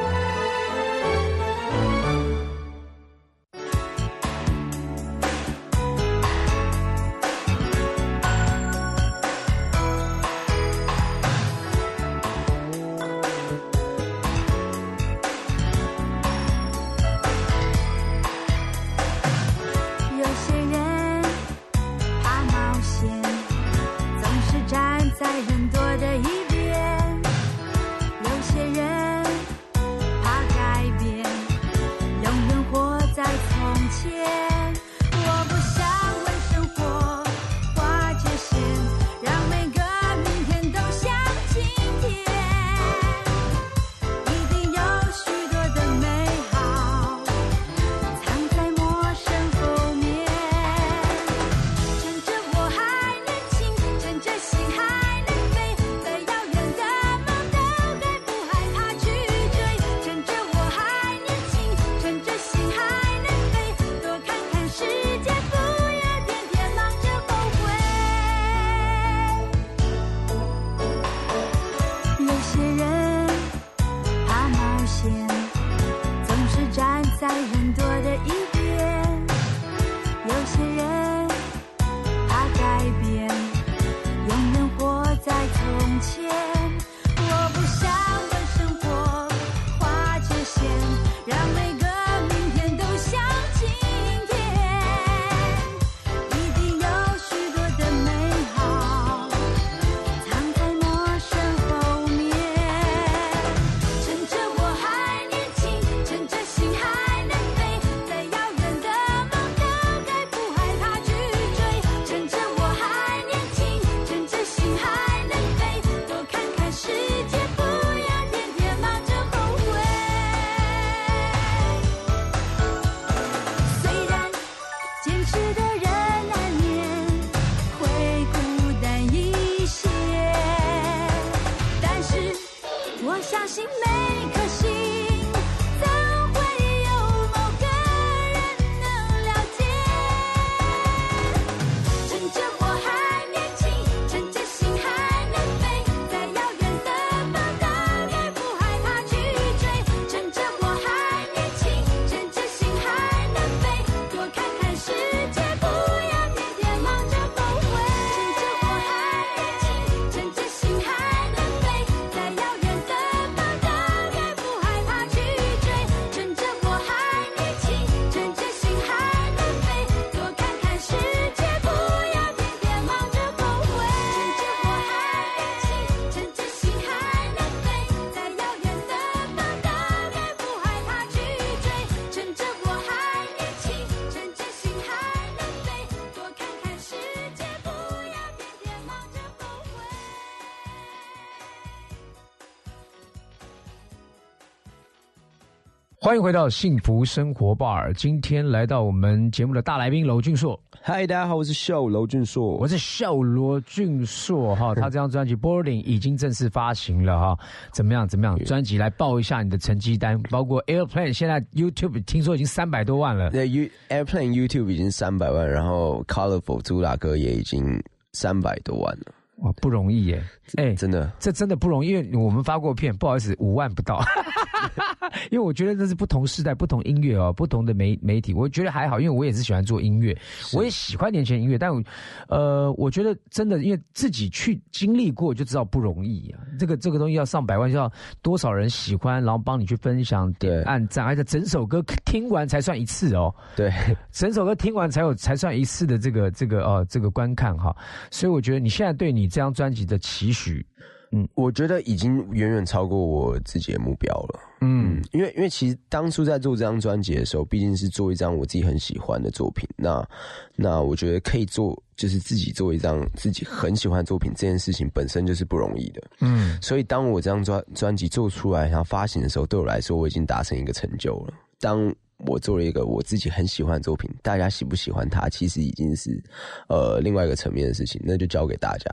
欢迎回到幸福生活吧。今天来到我们节目的大来宾娄俊硕，嗨，大家好，我是秀娄俊硕，我是笑罗俊硕哈。他这张专辑《Boarding》已经正式发行了哈。怎么样？怎么样？专辑来报一下你的成绩单，包括 Airplane，现在 YouTube 听说已经三百多万了。对，U Airplane YouTube 已经三百万，然后 Colorful 主打歌也已经三百多万了。哇，不容易耶！哎、真的，这真的不容易，因为我们发过片，不好意思，五万不到。[LAUGHS] 因为我觉得这是不同时代、不同音乐哦，不同的媒媒体，我觉得还好，因为我也是喜欢做音乐，我也喜欢年轻音乐，但我呃，我觉得真的，因为自己去经历过就知道不容易啊。这个这个东西要上百万，要多少人喜欢，然后帮你去分享、点按赞，而且整首歌听完才算一次哦。对，整首歌听完才有才算一次的这个这个呃这个观看哈。所以我觉得你现在对你这张专辑的期许，嗯，我觉得已经远远超过我自己的目标了。嗯，因为因为其实当初在做这张专辑的时候，毕竟是做一张我自己很喜欢的作品。那那我觉得可以做，就是自己做一张自己很喜欢的作品，这件事情本身就是不容易的。嗯，所以当我这张专专辑做出来，然后发行的时候，对我来说，我已经达成一个成就了。当我做了一个我自己很喜欢的作品，大家喜不喜欢它，其实已经是呃另外一个层面的事情，那就交给大家。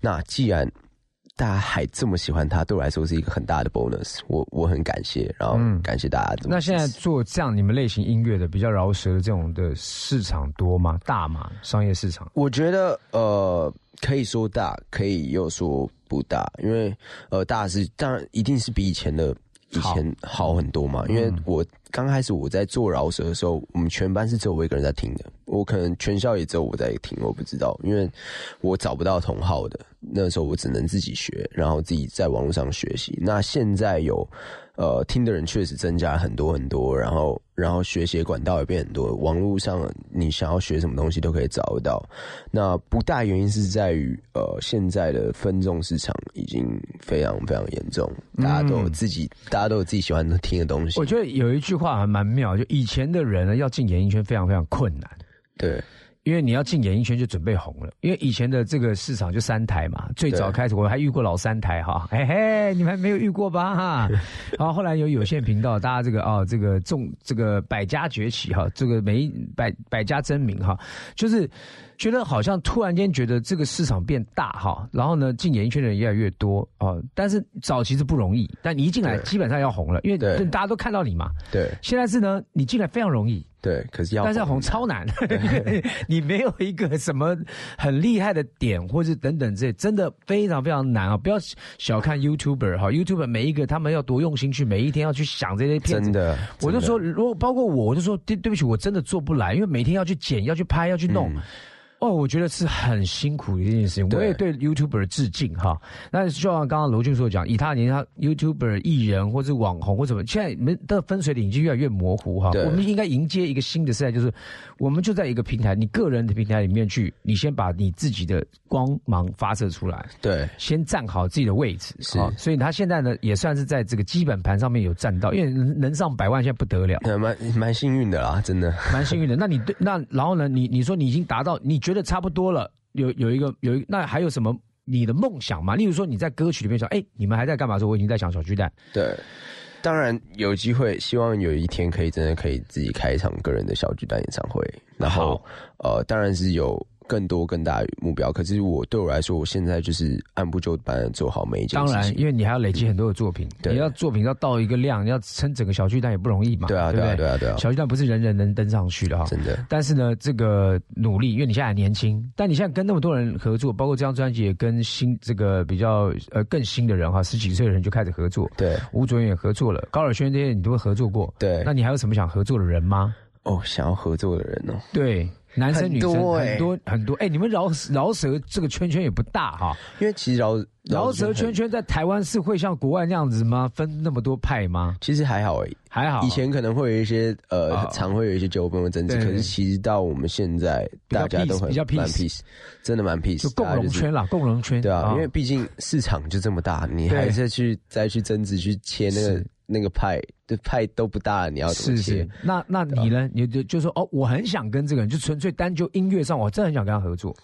那既然大家还这么喜欢它，对我来说是一个很大的 bonus，我我很感谢，然后感谢大家。那现在做这样你们类型音乐的比较饶舌的这种的市场多吗？大吗？商业市场？我觉得呃，可以说大，可以又说不大，因为呃，大是当然一定是比以前的以前好很多嘛。因为我刚开始我在做饶舌的时候，我们全班是只有我一个人在听的，我可能全校也只有我在听，我不知道，因为我找不到同号的，那时候我只能自己学，然后自己在网络上学习。那现在有。呃，听的人确实增加很多很多，然后然后学习管道也变很多，网络上你想要学什么东西都可以找得到。那不大原因是在于，呃，现在的分众市场已经非常非常严重，大家都有自己，大家都有自己喜欢听的东西。我觉得有一句话还蛮妙，就以前的人呢要进演艺圈非常非常困难，对。因为你要进演艺圈就准备红了，因为以前的这个市场就三台嘛，最早开始我还遇过老三台哈，嘿嘿，你们没有遇过吧哈？[LAUGHS] 然后后来有有线频道，大家这个哦这个众这个百家崛起哈，这个每百百家争鸣哈，就是觉得好像突然间觉得这个市场变大哈，然后呢进演艺圈的人越来越多哦，但是早期是不容易，但你一进来基本上要红了，因为大家都看到你嘛。对，现在是呢，你进来非常容易。对，可是要但是要红超难，[LAUGHS] 你没有一个什么很厉害的点，或是等等这真的非常非常难啊！不要小看 YouTuber 哈，YouTuber 每一个他们要多用心去，每一天要去想这些片子。真的，我就说，如果包括我，我就说对对不起，我真的做不来，因为每天要去剪，要去拍，要去弄。嗯哦，我觉得是很辛苦的一件事情，我也对 YouTuber 致敬哈。那就像刚刚罗俊所讲，以他的年纪，他 YouTuber 艺人或者网红或什么，现在你们的分水岭已经越来越模糊哈。我们应该迎接一个新的时代，就是我们就在一个平台，你个人的平台里面去，你先把你自己的光芒发射出来，对，先站好自己的位置。是所以他现在呢，也算是在这个基本盘上面有站到，因为能能上百万现在不得了。呃蛮蛮幸运的啦，真的。蛮幸运的。那你对那然后呢？你你说你已经达到，你觉得差不多了？有有一个有一那还有什么你的梦想吗？例如说你在歌曲里面说，哎，你们还在干嘛？说我已经在想小巨蛋。对，当然有机会，希望有一天可以真的可以自己开一场个人的小巨蛋演唱会。然后呃，当然是有更多更大的目标。可是我对我来说，我现在就是按部就班的做好每一件当然，因为你还要累积很多的作品，对你要作品要到一个量，要撑整个小巨蛋也不容易嘛。对啊对啊对啊对啊小巨蛋不是人人能登上去的哈。真的，但是呢，这个努力，因为你现在还年轻，但你现在跟那么多人合作，包括这张专辑也跟新这个比较呃更新的人哈，十几岁的人就开始合作。对吴卓源也合作了，高尔宣这些你都会合作过。对那你还有什么想合作的人吗？哦，想要合作的人哦，对，男生女生多欸很多很多。哎，你们饶饶舌这个圈圈也不大哈，因为其实饶饶舌圈圈在台湾是会像国外那样子吗？分那么多派吗？其实还好而已。还好，以前可能会有一些呃，啊常会有一些纠纷和争执，可是其实到我们现在，大家都 peace，很比较蛮 peace 真的蛮 peace，就共荣圈啦，共荣圈。对啊，因为毕竟市场就这么大，你还是去再去争执去切那个那个派，这派都不大，你要怎么切是是？，那那你呢？你就就说哦，我很想跟这个人，就纯粹单就音乐上，我真的很想跟他合作。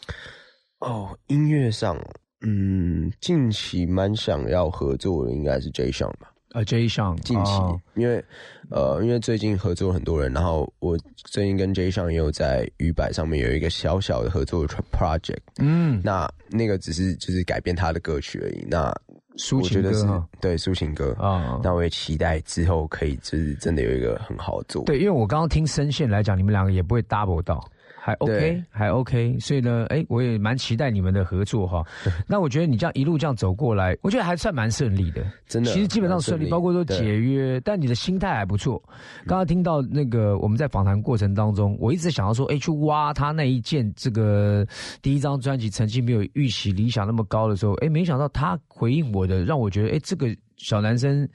哦，音乐上，嗯，近期蛮想要合作的应该是 J 上吧。啊，J 上近期，哦因为呃，因为最近合作很多人，然后我最近跟 J 上也有在鱼摆上面有一个小小的合作的 project，嗯，那那个只是就是改编他的歌曲而已。那抒情歌哈。对抒情歌啊。那我也期待之后可以就是真的有一个很好的作品。对，因为我刚刚听声线来讲，你们两个也不会 double 到，还 OK，还 OK，所以呢，哎，我也蛮期待你们的合作哈。[LAUGHS] 那我觉得你这样一路这样走过来，我觉得还算蛮顺利的，真的其实基本上顺利，包括说解约，但你的心态还不错。刚刚听到那个我们在访谈过程当中，我一直想要说，哎，去挖他那一件这个第一张专辑成绩没有预期理想那么高的时候，哎，没想到他回应我的，让我觉得，哎，这个。小男生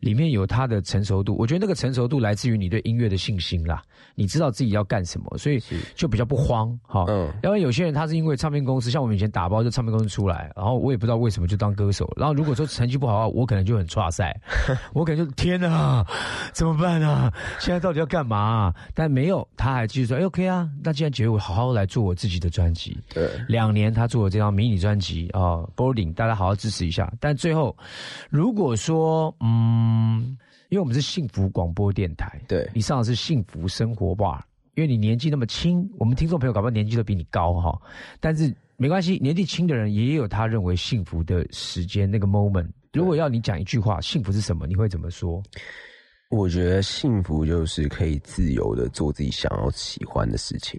里面有他的成熟度，我觉得那个成熟度来自于你对音乐的信心啦，你知道自己要干什么，所以就比较不慌哈。嗯。因为有些人他是因为唱片公司，像我们以前打包就唱片公司出来，然后我也不知道为什么就当歌手，然后如果说成绩不好的话，我可能就很差赛，[LAUGHS] 我可能就天哪，怎么办啊？现在到底要干嘛？啊、但没有，他还继续说，哎，OK 啊，那既然觉得我好好来做我自己的专辑，对，两年他做了这张迷你专辑啊、b o a r d i n g 大家好好支持一下。但最后，如果说嗯，因为我们是幸福广播电台，对你上的是幸福生活吧？因为你年纪那么轻，我们听众朋友搞不好年纪都比你高哈，但是没关系，年纪轻的人也有他认为幸福的时间那个 moment。如果要你讲一句话，幸福是什么？你会怎么说？我觉得幸福就是可以自由的做自己想要喜欢的事情。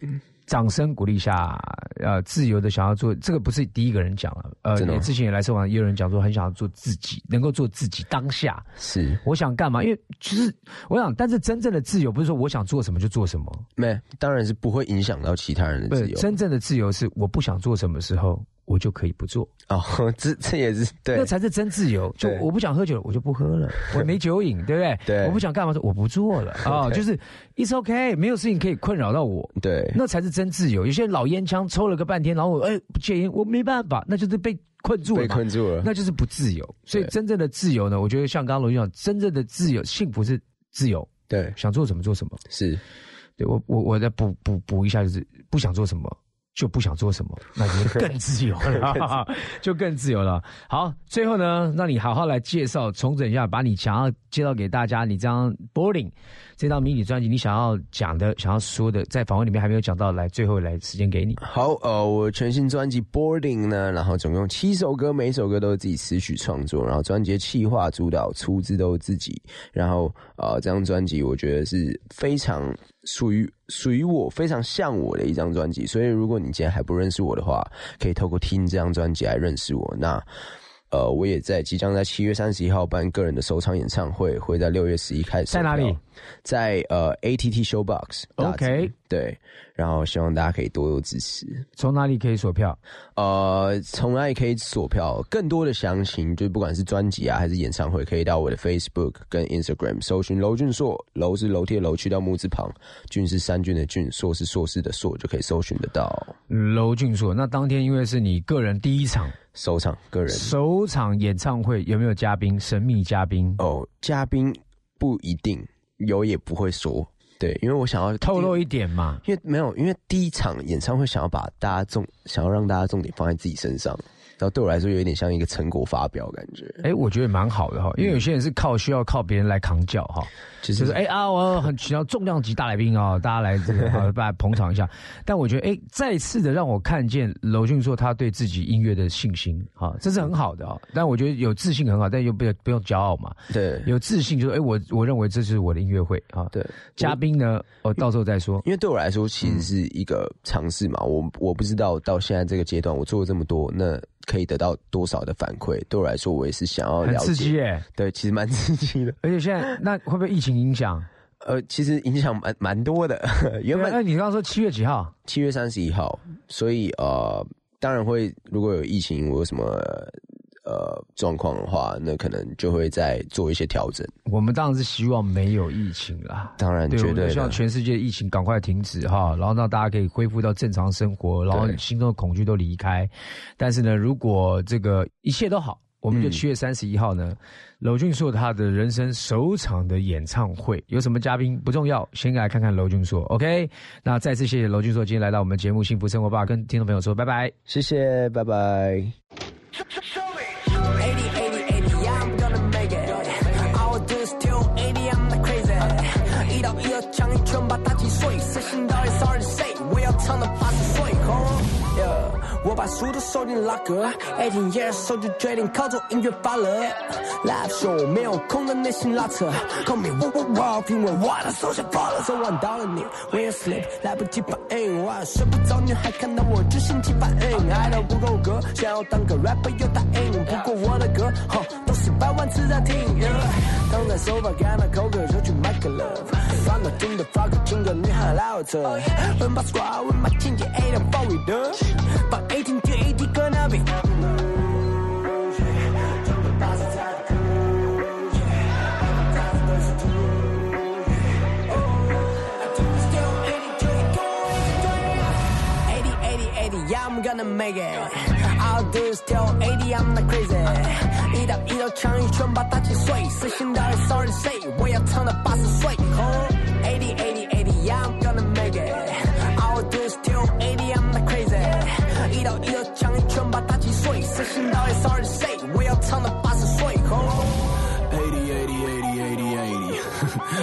掌声鼓励一下，呃，自由的想要做这个不是第一个人讲了，呃，之前也来受访，也有人讲说很想要做自己，能够做自己当下。是，我想干嘛？因为其实我想，但是真正的自由不是说我想做什么就做什么，没，当然是不会影响到其他人的自由。真正的自由是我不想做什么时候我就可以不做，哦，[LAUGHS] 这这也是对那，才是真自由。就我不想喝酒，我就不喝了，[LAUGHS] 我没酒瘾，对不对？对我不想干嘛，我不做了 [LAUGHS] 啊，对就是 it's okay，没有事情可以困扰到我。对，那才是真自由。有些老烟枪抽了个半天，然后我哎不戒烟，我没办法，那就是被困住了被，困住了。那就是不自由。所以真正的自由呢，我觉得像刚刚罗军讲，真正的自由，幸福是自由，对，想做什么做什么。是对我我我再补补补一下，就是不想做什么。就不想做什么，那就 [LAUGHS] 更自由了，[LAUGHS] 就更自由了。好，最后呢，让你好好来介绍、重整一下，把你想要介绍给大家，你这张 Boarding 这张迷你专辑，你想要讲的、想要说的，在访问里面还没有讲到，来最后来时间给你。好，呃，我全新专辑《Boarding》呢，然后总共七首歌，每一首歌都是自己词曲创作，然后专辑的企划、主导、出资都是自己。然后，呃，这张专辑我觉得是非常属于属于我非常像我的一张专辑。所以如果你今天还不认识我的话，可以透过听这张专辑来认识我。那呃，我也在即将在七月三十一号办个人的首场演唱会，会在六月十一开始。在哪里？在呃 ATT Showbox。OK，对，然后希望大家可以多多支持。从哪里可以锁票？呃，从哪里可以锁票？更多的详情，就不管是专辑啊，还是演唱会，可以到我的 Facebook 跟 Instagram 搜寻娄俊硕，楼是楼梯的楼，去到木字旁，俊是三俊的俊，硕是硕士的硕，就可以搜寻得到。娄俊硕。那当天因为是你个人第一场首场个人首场演唱会，有没有嘉宾？神秘嘉宾？哦，嘉宾不一定有，也不会说。对，因为我想要透露一点嘛。因为没有，因为第一场演唱会想要把大家重，想要让大家重点放在自己身上，然后对我来说有一点像一个成果发表感觉。哎，我觉得蛮好的哈，因为有些人是靠需要靠别人来扛轿哈，其就是哎啊，我很需要重量级大来宾啊，大家来这个 [LAUGHS] 啊，大家捧场一下。但我觉得哎，再次的让我看见娄俊硕他对自己音乐的信心啊，这是很好的啊。但我觉得有自信很好，但又不不用骄傲嘛。对，有自信就是哎，我我认为这是我的音乐会啊。对，嘉宾呢，我到时候再说。因为对我来说，其实是一个尝试嘛。我我不知道到现在这个阶段，我做了这么多，那可以得到多少的反馈？对我来说，我也是想要了解。刺激耶！对，其实蛮刺激的。而且现在那会不会疫情影响？呃，其实影响蛮蛮多的。[LAUGHS] 原本那你刚刚说七月几号？七月三十一号，所以呃，当然会如果有疫情，我有什么呃状况的话，那可能就会再做一些调整。我们当然是希望没有疫情啦。当然，对，绝对我们希望。全世界疫情赶快停止哈，然后让大家可以恢复到正常生活，然后对心中的恐惧都离开。但是呢，如果这个一切都好，我们就嗯七月三十一号呢，娄俊硕他的人生首场的演唱会，有什么嘉宾不重要，先来看看娄俊硕。OK，那再次谢谢娄俊硕今天来到我们节目《幸福生活吧》，跟听众朋友说拜拜。谢谢，拜拜。我把书都收进拉格，eighteen years 手就决定靠着音乐发了。Live show 没有空的内心拉扯，Call me w o w o 因为我的手下发了，昨晚到了你，When you sleep 来不及反应，晚睡不着，女孩看到我就心起反应，爱到不够格，想要当个 rapper 又答应，不过我的歌，哈，都是百万次在听。yeah 躺在手把干了口渴，就去买个 love，翻到听的发个情歌，女孩来我这，问把 squad，问把情节 A 的暴雨的，把 eighteen 点 AD 搁那边。80, 80, 80, yeah, I'm gonna make it. I'll do is till 80, I'm not crazy. 一刀一刀枪一拳把他击碎，死心到底 sorry to say，我要唱到八十岁。Oh, 80, 80, 80, yeah, I'm gonna make it. I'll do is till 80, I'm not crazy. 一刀一刀枪一拳把他击碎，死心到底 sorry to say，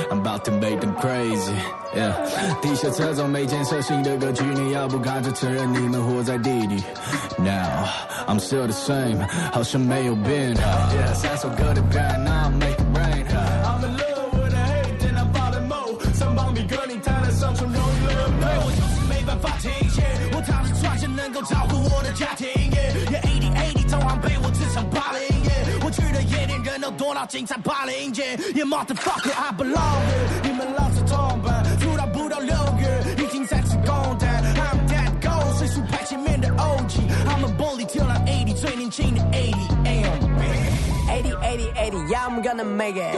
I'm about to make them crazy. Yeah. 地下车中没建设性的歌曲，你要不看就承认你们活在地底。Now I'm still the same，好像没有变。Yeah，三首歌的 band now make it rain。I'm in love with the hate，then I fall in mode。身旁比歌你弹得上从容易了没？我就是没办法停歇，我踏着船线能够照顾我的家庭。Yeah eighty eighty，早晚被我职场 夜店人都多到警察霸凌。Yeah motherfucker I belong here，你们老是同伴，出道不到六月，已经在吃公蛋。I'm that gold，岁数排前面的 OG。I'm a bully till I'm eighty，最年轻的 eighty am。 80, 80, 80, yeah, I'm gonna make it.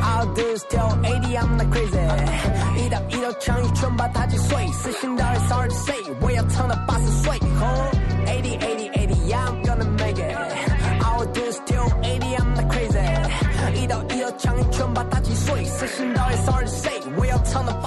I'll do is till 80, I'm not crazy. 一刀一刀枪一拳把他击碎，死心到底 sorry to say，我要唱到八十岁。Oh, 80, 80, 80, yeah, I'm gonna make it. Crazy. 一刀一刀枪一拳把他击碎，谁心到 sorry say，我要唱的。